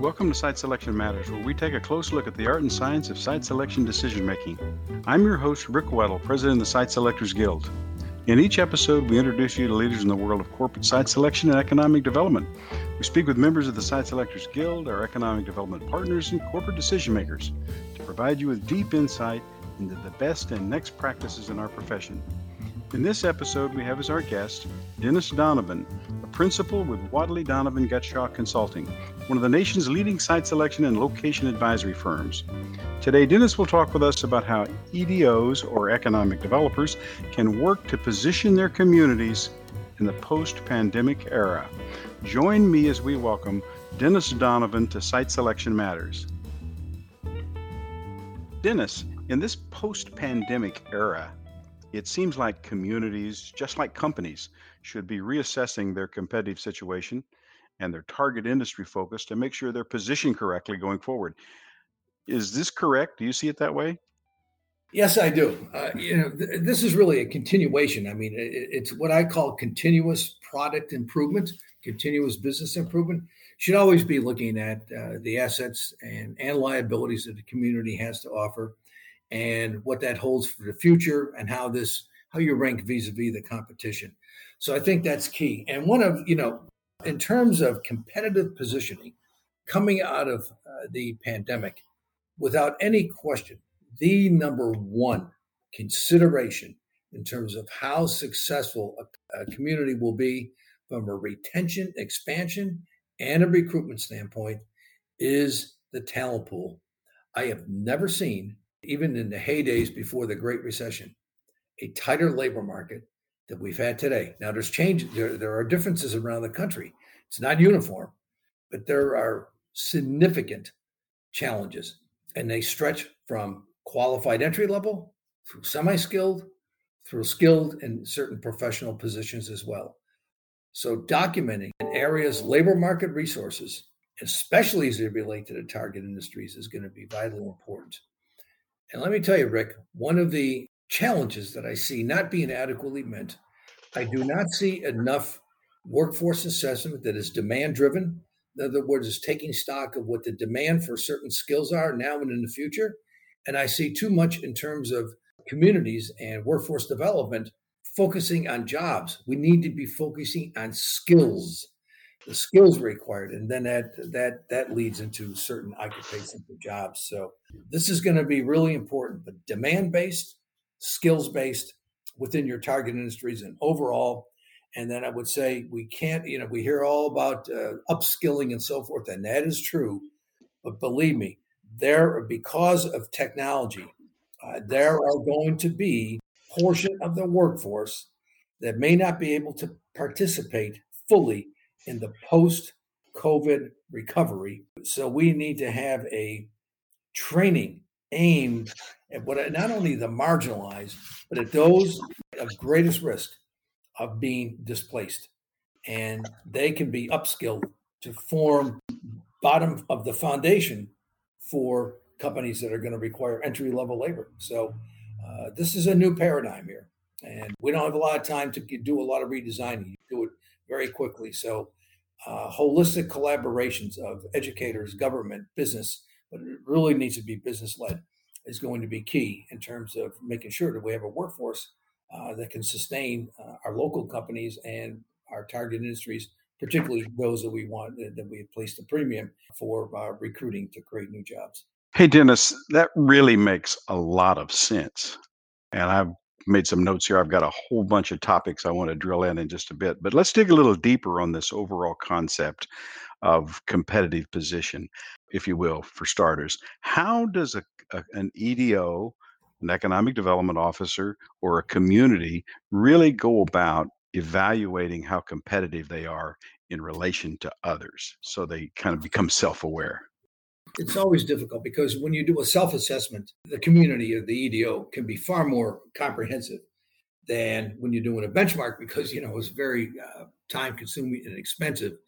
Welcome to Site Selection Matters, where we take a close look at the art and science of site selection decision making. I'm your host, Rick Weddle, President of the Site Selectors Guild. In each episode, we introduce you to leaders in the world of corporate site selection and economic development. We speak with members of the Site Selectors Guild, our economic development partners, and corporate decision makers to provide you with deep insight into the best and next practices in our profession. In this episode, we have as our guest Dennis Donovan, principal with Wadley Donovan Gutshaw Consulting, one of the nation's leading site selection and location advisory firms. Today, Dennis will talk with us about how EDOs, or economic developers, can work to position their communities in the post pandemic era. Join me as we welcome Dennis Donovan to Site Selection Matters. Dennis, in this post pandemic era, it seems like communities, just like companies, should be reassessing their competitive situation and their target industry focus to make sure they're positioned correctly going forward. Is this correct? Do you see it that way? Yes, I do. Uh, you know, th- this is really a continuation. I mean, it, it's what I call continuous product improvement, continuous business improvement. Should always be looking at uh, the assets and, and liabilities that the community has to offer, and what that holds for the future and how this how you rank vis-a-vis the competition. So I think that's key. And one of you know, in terms of competitive positioning, coming out of uh, the pandemic, without any question, the number one consideration in terms of how successful a, a community will be from a retention, expansion, and a recruitment standpoint is the talent pool. I have never seen even in the heydays before the Great Recession, a tighter labor market that we've had today. Now, there's change, there, there are differences around the country. It's not uniform, but there are significant challenges, and they stretch from qualified entry level through semi skilled, through skilled, and certain professional positions as well. So, documenting an area's labor market resources, especially as they relate to the target industries, is going to be vitally important. And let me tell you, Rick, one of the challenges that I see not being adequately met, I do not see enough workforce assessment that is demand driven. In other words, is taking stock of what the demand for certain skills are now and in the future. And I see too much in terms of communities and workforce development focusing on jobs. We need to be focusing on skills the skills required and then that that that leads into certain occupations of jobs. So this is going to be really important but demand based skills based within your target industries and overall and then i would say we can't you know we hear all about uh, upskilling and so forth and that is true but believe me there because of technology uh, there are going to be portion of the workforce that may not be able to participate fully in the post COVID recovery. So we need to have a training aimed at what not only the marginalized, but at those of greatest risk of being displaced. And they can be upskilled to form bottom of the foundation for companies that are going to require entry level labor. So uh, this is a new paradigm here. And we don't have a lot of time to do a lot of redesigning. You do it very quickly. So, uh, holistic collaborations of educators, government, business, but it really needs to be business led, is going to be key in terms of making sure that we have a workforce uh, that can sustain uh, our local companies and our target industries, particularly those that we want that we have placed a premium for uh, recruiting to create new jobs. Hey, Dennis, that really makes a lot of sense. And I've made some notes here. I've got a whole bunch of topics I want to drill in in just a bit, but let's dig a little deeper on this overall concept of competitive position, if you will, for starters. How does a, a, an EDO, an economic development officer, or a community really go about evaluating how competitive they are in relation to others so they kind of become self aware? It's always difficult because when you do a self assessment, the community of the EDO can be far more comprehensive than when you're doing a benchmark because, you know, it's very uh, time consuming and expensive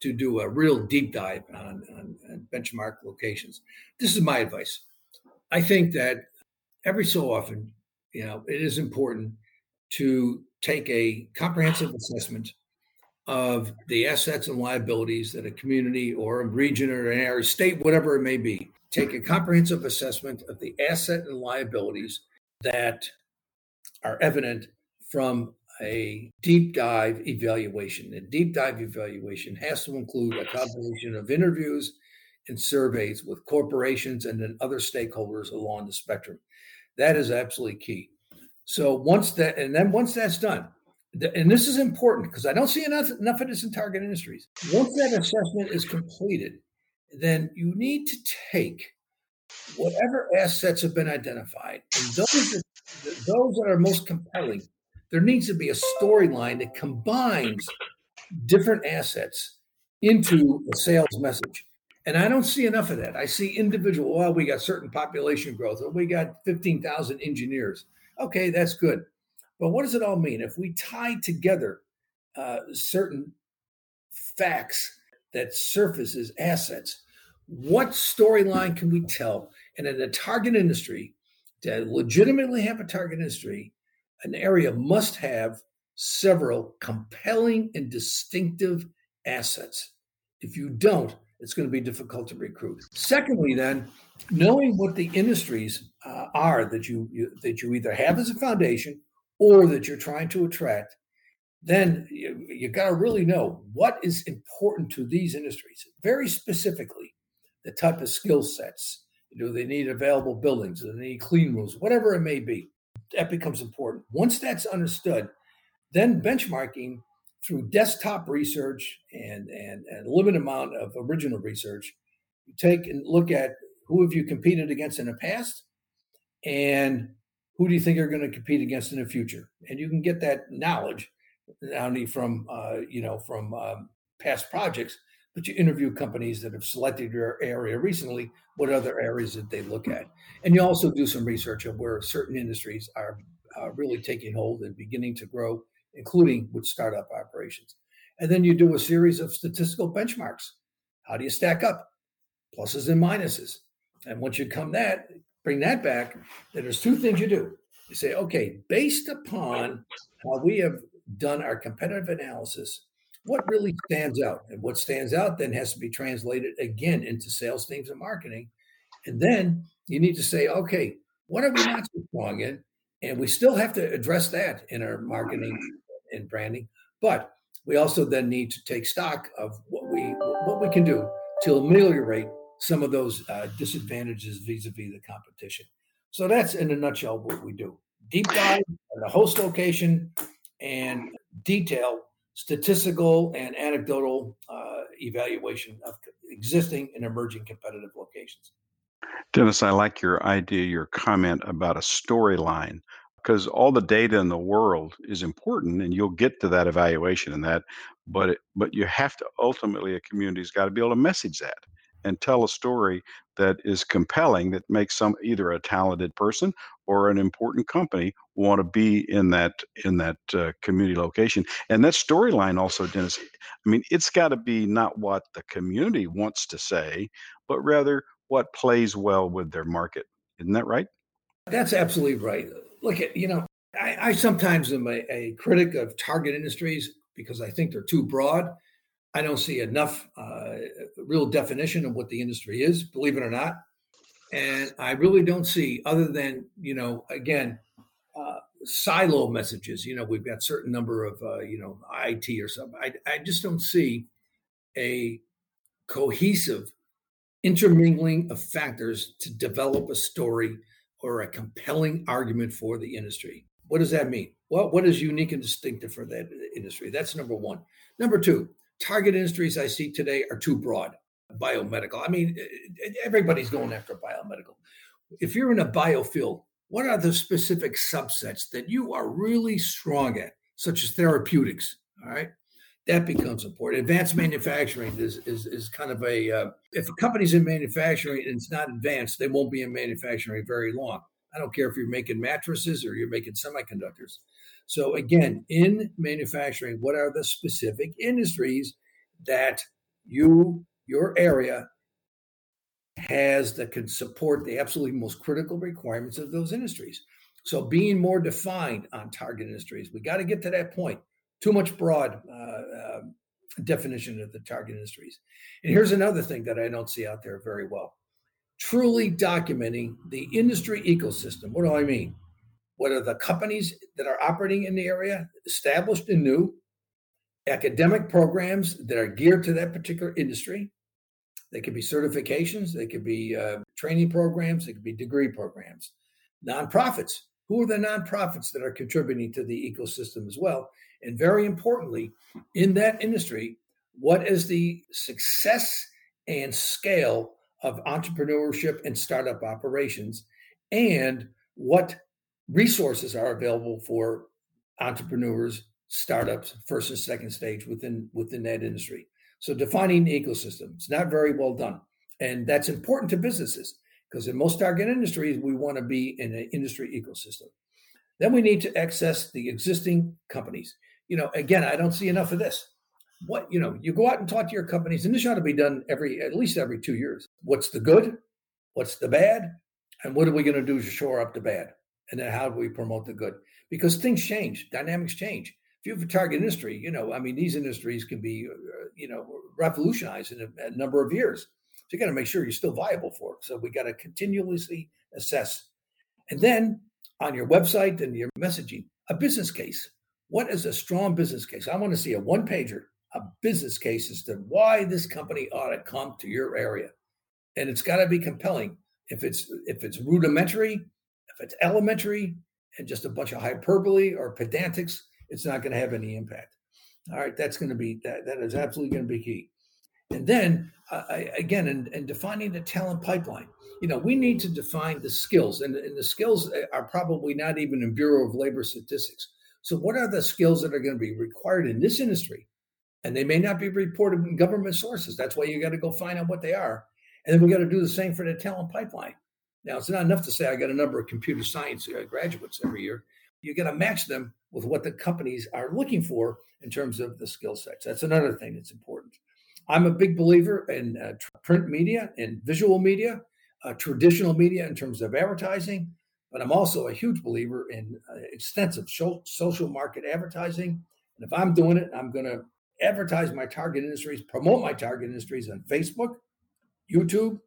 to do a real deep dive on, on, on benchmark locations. This is my advice. I think that every so often, you know, it is important to take a comprehensive assessment of the assets and liabilities that a community or a region or an area, state, whatever it may be. Take a comprehensive assessment of the asset and liabilities that are evident from a deep dive evaluation. A deep dive evaluation has to include a combination of interviews and surveys with corporations and then other stakeholders along the spectrum. That is absolutely key. So once that, and then once that's done, and this is important because I don't see enough, enough of this in target industries. Once that assessment is completed, then you need to take whatever assets have been identified and those that, those that are most compelling. There needs to be a storyline that combines different assets into a sales message. And I don't see enough of that. I see individual, well, we got certain population growth, or we got 15,000 engineers. Okay, that's good. But what does it all mean? If we tie together uh, certain facts that surface as assets, what storyline can we tell? And in a target industry, to legitimately have a target industry, an area must have several compelling and distinctive assets. If you don't, it's going to be difficult to recruit. Secondly, then, knowing what the industries uh, are that you, you, that you either have as a foundation or that you're trying to attract, then you, you got to really know what is important to these industries. Very specifically, the type of skill sets. Do they need available buildings? Do they need clean rooms? Whatever it may be, that becomes important. Once that's understood, then benchmarking through desktop research and, and, and a limited amount of original research, you take and look at who have you competed against in the past and who do you think are going to compete against in the future? And you can get that knowledge not only from uh, you know from um, past projects, but you interview companies that have selected your area recently. What other areas did they look at? And you also do some research of where certain industries are uh, really taking hold and beginning to grow, including with startup operations. And then you do a series of statistical benchmarks. How do you stack up? Pluses and minuses. And once you come that bring that back, then there's two things you do. You say, okay, based upon how we have done our competitive analysis, what really stands out? And what stands out then has to be translated again into sales teams and marketing. And then you need to say, okay, what are we not so strong in? And we still have to address that in our marketing and branding. But we also then need to take stock of what we what we can do to ameliorate some of those uh, disadvantages vis-a-vis the competition. So that's in a nutshell what we do. Deep dive on the host location and detail statistical and anecdotal uh, evaluation of existing and emerging competitive locations. Dennis, I like your idea, your comment about a storyline, because all the data in the world is important, and you'll get to that evaluation and that. But it, but you have to ultimately a community's got to be able to message that and tell a story that is compelling that makes some either a talented person or an important company want to be in that in that uh, community location. And that storyline also dennis i mean it's got to be not what the community wants to say but rather what plays well with their market. Isn't that right? That's absolutely right. Look at you know i, I sometimes am a, a critic of target industries because i think they're too broad I don't see enough uh, real definition of what the industry is, believe it or not. And I really don't see, other than, you know, again, uh, silo messages. You know, we've got certain number of, uh, you know, IT or something. I, I just don't see a cohesive intermingling of factors to develop a story or a compelling argument for the industry. What does that mean? Well, what is unique and distinctive for that industry? That's number one. Number two, target industries I see today are too broad. Biomedical. I mean, everybody's going after biomedical. If you're in a biofield, what are the specific subsets that you are really strong at, such as therapeutics? All right. That becomes important. Advanced manufacturing is, is, is kind of a, uh, if a company's in manufacturing and it's not advanced, they won't be in manufacturing very long. I don't care if you're making mattresses or you're making semiconductors. So again, in manufacturing, what are the specific industries that you your area has that can support the absolutely most critical requirements of those industries. So being more defined on target industries, we got to get to that point. Too much broad uh, uh, definition of the target industries. And here's another thing that I don't see out there very well truly documenting the industry ecosystem. What do I mean? What are the companies that are operating in the area, established and new, academic programs that are geared to that particular industry? They could be certifications, they could be uh, training programs, they could be degree programs. Nonprofits. Who are the nonprofits that are contributing to the ecosystem as well? And very importantly, in that industry, what is the success and scale of entrepreneurship and startup operations? And what resources are available for entrepreneurs, startups, first and second stage within within that industry? So defining the ecosystem, it's not very well done. And that's important to businesses because in most target industries, we want to be in an industry ecosystem. Then we need to access the existing companies. You know, again, I don't see enough of this. What, you know, you go out and talk to your companies, and this ought to be done every, at least every two years. What's the good? What's the bad? And what are we going to do to shore up the bad? And then how do we promote the good? Because things change, dynamics change. If you have a target industry, you know, I mean, these industries can be, uh, you know, revolutionized in a, a number of years. So you got to make sure you're still viable for it. So we got to continuously assess. And then on your website and your messaging, a business case. What is a strong business case? I want to see a one pager, a business case as to why this company ought to come to your area. And it's got to be compelling. If it's if it's rudimentary, if it's elementary, and just a bunch of hyperbole or pedantics, it's not going to have any impact. All right, that's going to be that. That is absolutely going to be key. And then uh, again, in, in, defining the talent pipeline, you know, we need to define the skills, and, and, the skills are probably not even in Bureau of Labor statistics. So, what are the skills that are going to be required in this industry? And they may not be reported in government sources. That's why you got to go find out what they are. And then we got to do the same for the talent pipeline. Now, it's not enough to say I got a number of computer science uh, graduates every year. You got to match them with what the companies are looking for in terms of the skill sets. That's another thing that's important. I'm a big believer in uh, print media and visual media, uh, traditional media in terms of advertising, but I'm also a huge believer in uh, extensive social market advertising. And if I'm doing it, I'm going to advertise my target industries, promote my target industries on Facebook, YouTube,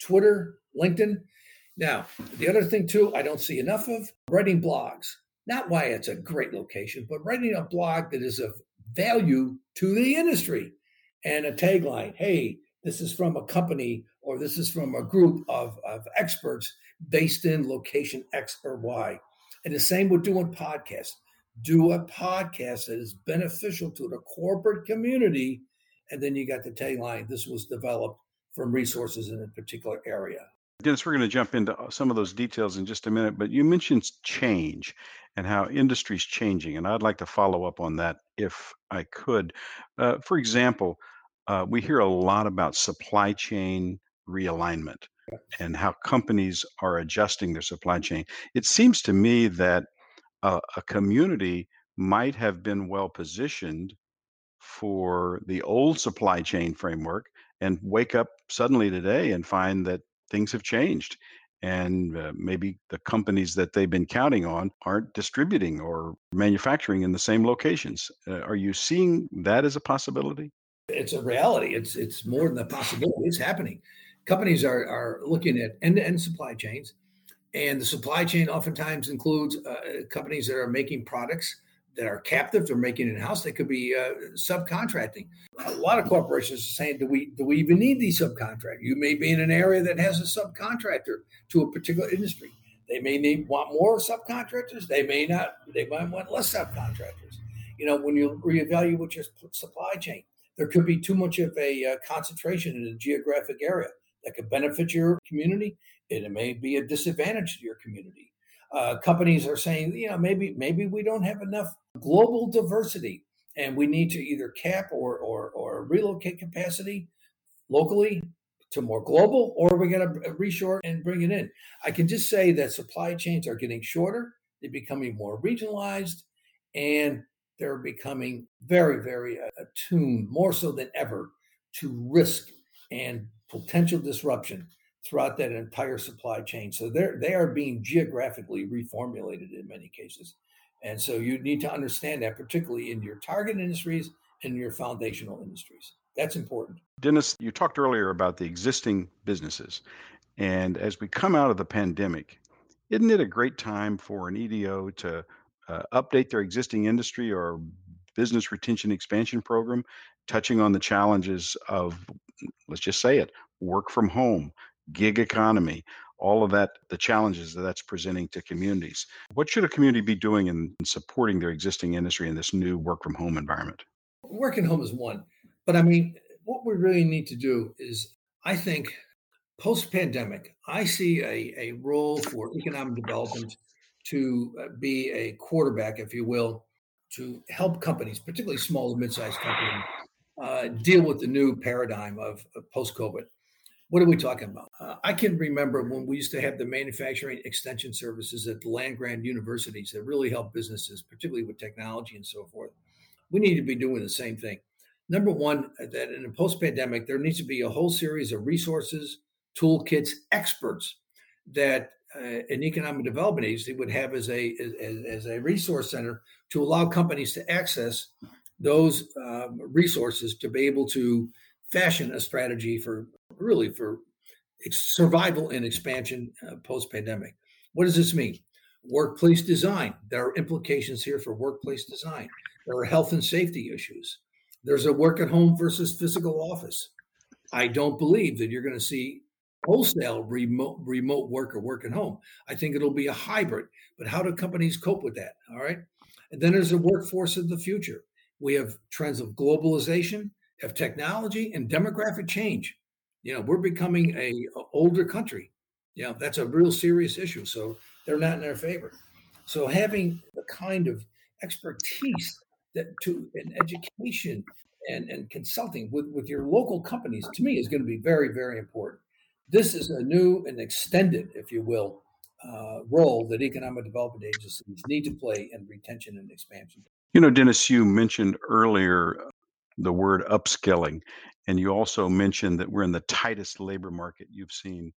Twitter, LinkedIn. Now, the other thing too, I don't see enough of writing blogs. Not why it's a great location, but writing a blog that is of value to the industry and a tagline hey this is from a company or this is from a group of, of experts based in location x or y and the same with doing podcasts do a podcast that is beneficial to the corporate community and then you got the tagline this was developed from resources in a particular area Dennis, we're going to jump into some of those details in just a minute, but you mentioned change and how industry's changing, and I'd like to follow up on that if I could. Uh, for example, uh, we hear a lot about supply chain realignment and how companies are adjusting their supply chain. It seems to me that a, a community might have been well positioned for the old supply chain framework and wake up suddenly today and find that things have changed and uh, maybe the companies that they've been counting on aren't distributing or manufacturing in the same locations. Uh, are you seeing that as a possibility? it's a reality. It's it's more than a possibility. It's happening. Companies are are looking at end to end supply chains, and the supply chain oftentimes includes uh, companies that are making products that are captive. They're making in house. They could be uh, subcontracting. A lot of corporations are saying, "Do we do we even need these subcontractors?" You may be in an area that has a subcontractor to a particular industry. They may need want more subcontractors. They may not. They might want less subcontractors. You know, when you reevaluate your supply chain, there could be too much of a uh, concentration in a geographic area that could benefit your community. It may be a disadvantage to your community. Uh, companies are saying, you know, maybe maybe we don't have enough global diversity, and we need to either cap or or, or relocate capacity locally to more global, or we're going to reshore and bring it in. I can just say that supply chains are getting shorter; they're becoming more regionalized, and they're becoming very, very uh, attuned, more so than ever, to risk and potential disruption throughout that entire supply chain. So they're they are being geographically reformulated in many cases, And so you need to understand that, particularly in your target industries and your foundational industries. That's important. Dennis, you talked earlier about the existing businesses. And as we come out of the pandemic, isn't it a great time for an EDO to uh, update their existing industry or business retention expansion program, touching on the challenges of, let's just say it, work from home, gig economy, all of that, the challenges that that's presenting to communities. What should a community be doing in, in supporting their existing industry in this new work from home environment? Working home is one. But I mean, what we really need to do is, I think, post pandemic, I see a, a role for economic development to uh, be a quarterback, if you will, to help companies, particularly small and mid-sized companies, uh, deal with the new paradigm of, of post-COVID. What are we talking about? Uh, I can remember when we used to have the manufacturing extension services at the land grant universities that really help businesses, particularly with technology and so forth. We need to be doing the same thing. Number one, uh, that in a post pandemic, there needs to be a whole series of resources, toolkits, experts that uh, an economic development agency would have as a as, as, a resource center to allow companies to access those um, resources to be able to fashion a strategy for really for survival and expansion uh, post pandemic. What does this mean? Workplace design. There are implications here for workplace design. There are health and safety issues. There's a work at home versus physical office. I don't believe that you're going to see wholesale remote remote work or work at home. I think it'll be a hybrid. But how do companies cope with that? All right. And then there's the workforce of the future. We have trends of globalization, of technology, and demographic change. You know, we're becoming a, a older country. You know, that's a real serious issue. So they're not in their favor. So having the kind of expertise that to an education and, and consulting with, with your local companies to me is going to be very, very important. This is a new and extended, if you will, uh, role that economic development agencies need to play in retention and expansion. You know, Dennis, you mentioned earlier the word upskilling, and you also mentioned that we're in the tightest labor market you've seen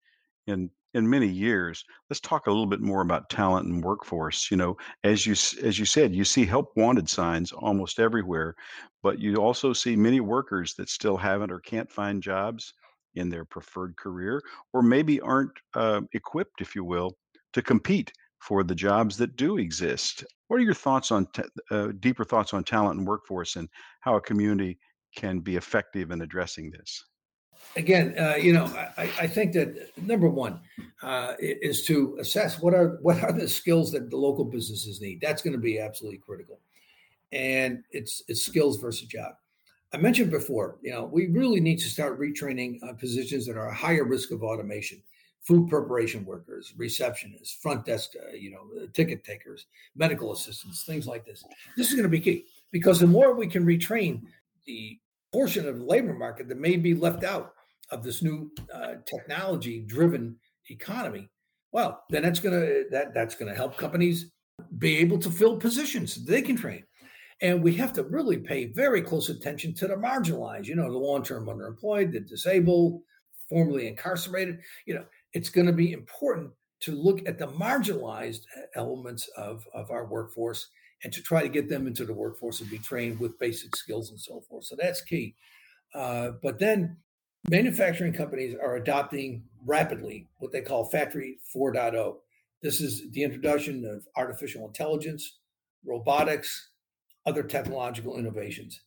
in in many years. Let's talk a little bit more about talent and workforce. You know, as you as you said, you see help wanted signs almost everywhere, but you also see many workers that still haven't or can't find jobs in their preferred career, or maybe aren't uh, equipped, if you will, to compete for the jobs that do exist. What are your thoughts on t- uh, deeper thoughts on talent and workforce and how a community can be effective in addressing this? Again, uh, you know, I, I, think that number one uh, is to assess what are what are the skills that the local businesses need. That's going to be absolutely critical, and it's it's skills versus job. I mentioned before, you know, we really need to start retraining uh, positions that are a higher risk of automation. Food preparation workers, receptionists, front desk, uh, you know, uh, ticket takers, medical assistants, things like this. This is going to be key because the more we can retrain the portion of the labor market that may be left out of this new uh, technology-driven economy, well, then that's going to that that's going to help companies be able to fill positions they can train. And we have to really pay very close attention to the marginalized, you know, the long term underemployed, the disabled, formerly incarcerated. You know, it's going to be important to look at the marginalized elements of, of our workforce and to try to get them into the workforce and be trained with basic skills and so forth. So that's key. Uh, but then manufacturing companies are adopting rapidly what they call Factory 4.0. This is the introduction of artificial intelligence, robotics, other technological innovations.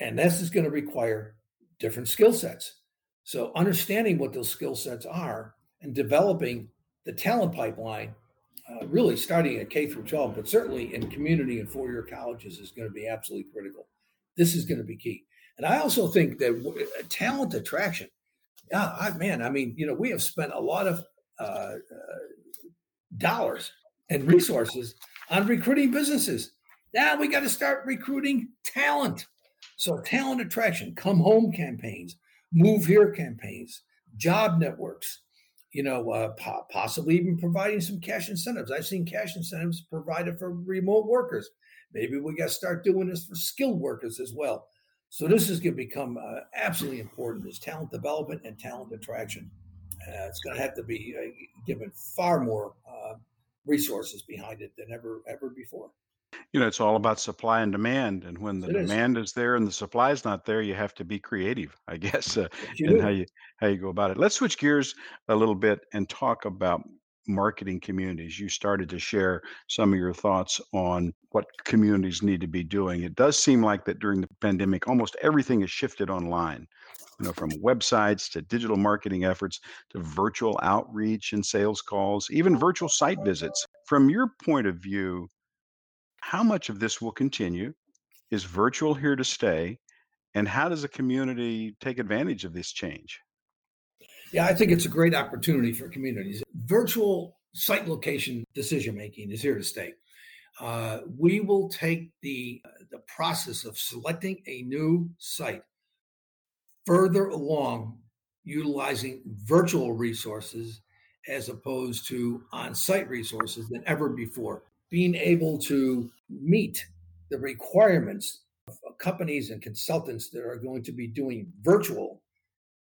And this is going to require different skill sets. So, understanding what those skill sets are and developing the talent pipeline, uh, really starting at K through 12, but certainly in community and four year colleges, is going to be absolutely critical. This is going to be key. And I also think that uh, talent attraction, yeah, I, man, I mean, you know, we have spent a lot of uh, uh, dollars and resources on recruiting businesses. Now we got to start recruiting talent. So, talent attraction, come home campaigns, move here campaigns, job networks, you know, uh, po- possibly even providing some cash incentives. I've seen cash incentives provided for remote workers. Maybe we got to start doing this for skilled workers as well. So this is going to become uh, absolutely important: is talent development and talent attraction. Uh, it's going to have to be uh, given far more uh, resources behind it than ever ever before. You know, it's all about supply and demand, and when the It is. demand is there and the supply is not there, you have to be creative, I guess, uh, Yes, you in how do. you how you go about it. Let's switch gears a little bit and talk about marketing communities. You started to share some of your thoughts on what communities need to be doing. It does seem like that during the pandemic, almost everything has shifted online. You know, from websites to digital marketing efforts to virtual outreach and sales calls, even virtual site visits. From your point of view, how much of this will continue? Is virtual here to stay? And how does a community take advantage of this change? Yeah, I think it's a great opportunity for communities. Virtual site location decision making is here to stay. Uh, we will take the the process of selecting a new site further along utilizing virtual resources as opposed to on-site resources than ever before. Being able to meet the requirements of companies and consultants that are going to be doing virtual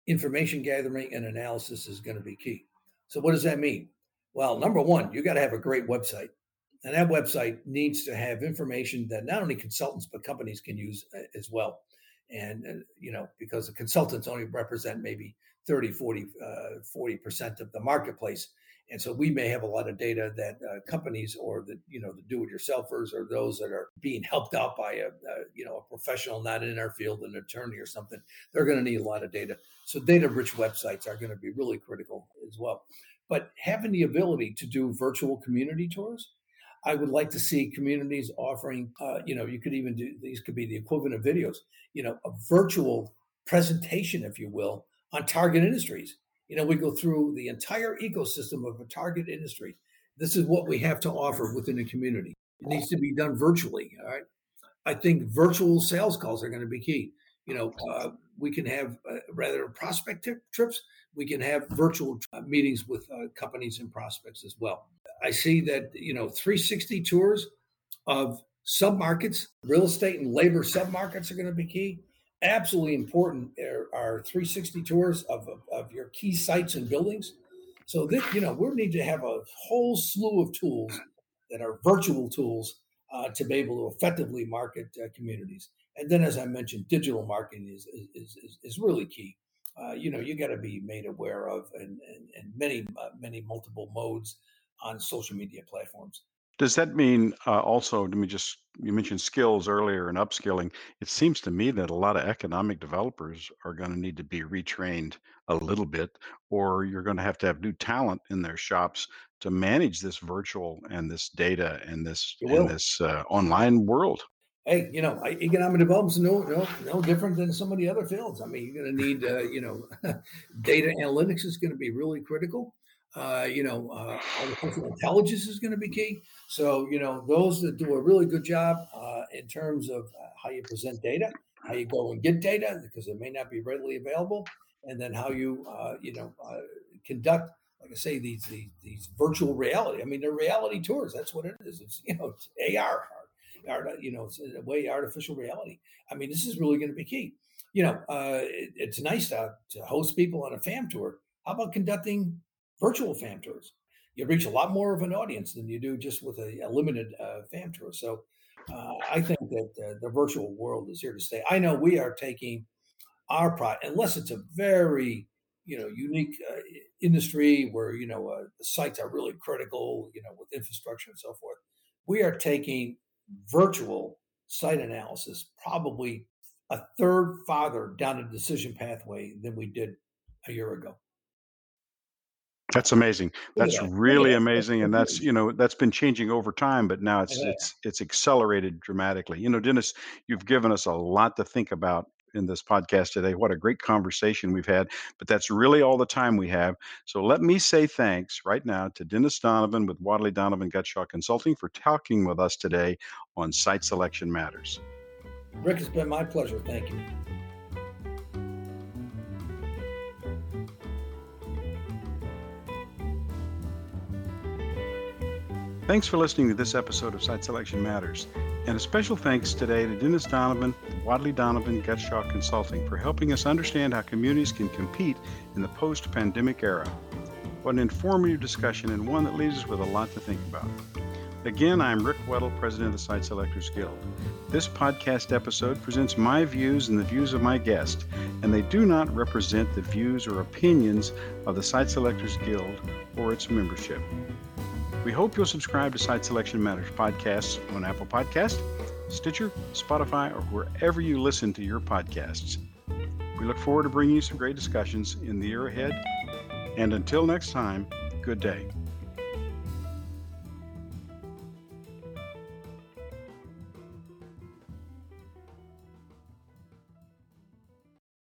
information gathering and analysis is going to be key. So, what does that mean? Well, number one, you got to have a great website. And that website needs to have information that not only consultants, but companies can use uh, as well. And, uh, you know, because the consultants only represent maybe 30, 40, uh, 40% of the marketplace. And so we may have a lot of data that uh, companies or the, you know, the do-it-yourselfers or those that are being helped out by a, a, you know, a professional not in our field, an attorney or something, they're going to need a lot of data. So data-rich websites are going to be really critical as well. But having the ability to do virtual community tours, I would like to see communities offering, uh, you know, you could even do these could be the equivalent of videos, you know, a virtual presentation, if you will, on target industries. You know, we go through the entire ecosystem of a target industry. This is what we have to offer within the community. It needs to be done virtually. All right. I think virtual sales calls are going to be key. You know, uh, we can have uh, rather prospect trips. We can have virtual uh, meetings with uh, companies and prospects as well. I see that you know 360 tours of submarkets, real estate and labor submarkets are going to be key. Absolutely important are, are 360 tours of, of, of your key sites and buildings. So this, you know, we need to have a whole slew of tools that are virtual tools uh, to be able to effectively market uh, communities. And then, as I mentioned, digital marketing is is, is, is really key. Uh, you know, you got to be made aware of and, and, and many uh, many multiple modes on social media platforms. Does that mean uh, also, let me just, you mentioned skills earlier and upskilling. It seems to me that a lot of economic developers are going to need to be retrained a little bit, or you're going to have to have new talent in their shops to manage this virtual and this data and this and will. this uh, online world. Hey, you know, I- economic development's no no no different than some of the other fields. I mean, you're going to need, uh, you know, data analytics is going to be really critical. Uh, you know, uh, artificial intelligence is going to be key. So, you know, those that do a really good job uh, in terms of uh, how you present data, how you go and get data because it may not be readily available, and then how you, uh, you know, conduct, like I say, these, these these virtual reality. I mean, they're reality tours. That's what it is. It's you know, it's AR, art, you know, it's a way artificial reality. I mean, this is really going to be key. You know, it, it's nice to, to host people on a FAM tour. How about conducting virtual FAM tours? You reach a lot more of an audience than you do just with a, a limited uh, FAM tour. So uh, I think that uh, the virtual world is here to stay. I know we are taking our product, unless it's a very you know unique uh, industry where you know uh, the sites are really critical, you know, with infrastructure and so forth. We are taking virtual site analysis probably a third farther down the decision pathway than we did a year ago. That's amazing. That's at really. Amazing, and that's you know that's been changing over time, but now it's Yeah. it's it's accelerated dramatically. You know, Dennis, you've given us a lot to think about in this podcast today. What a great conversation we've had, but that's really all the time we have. So let me say thanks right now to Dennis Donovan with Wadley Donovan Gutshaw Consulting for talking with us today on site selection matters. Rick, it's been my pleasure. Thank you. Thanks for listening to this episode of Site Selection Matters. And a special thanks today to Dennis Donovan, Wadley Donovan Gutshaw Consulting for helping us understand how communities can compete in the post pandemic era. What an informative discussion and one that leaves us with a lot to think about. Again, I'm Rick Weddle, President of the Site Selectors Guild. This podcast episode presents my views and the views of my guest, and they do not represent the views or opinions of the Site Selectors Guild or its membership. We hope you'll subscribe to Site Selection Matters podcasts on Apple Podcast, Stitcher, Spotify, or wherever you listen to your podcasts. We look forward to bringing you some great discussions in the year ahead. And until next time, good day.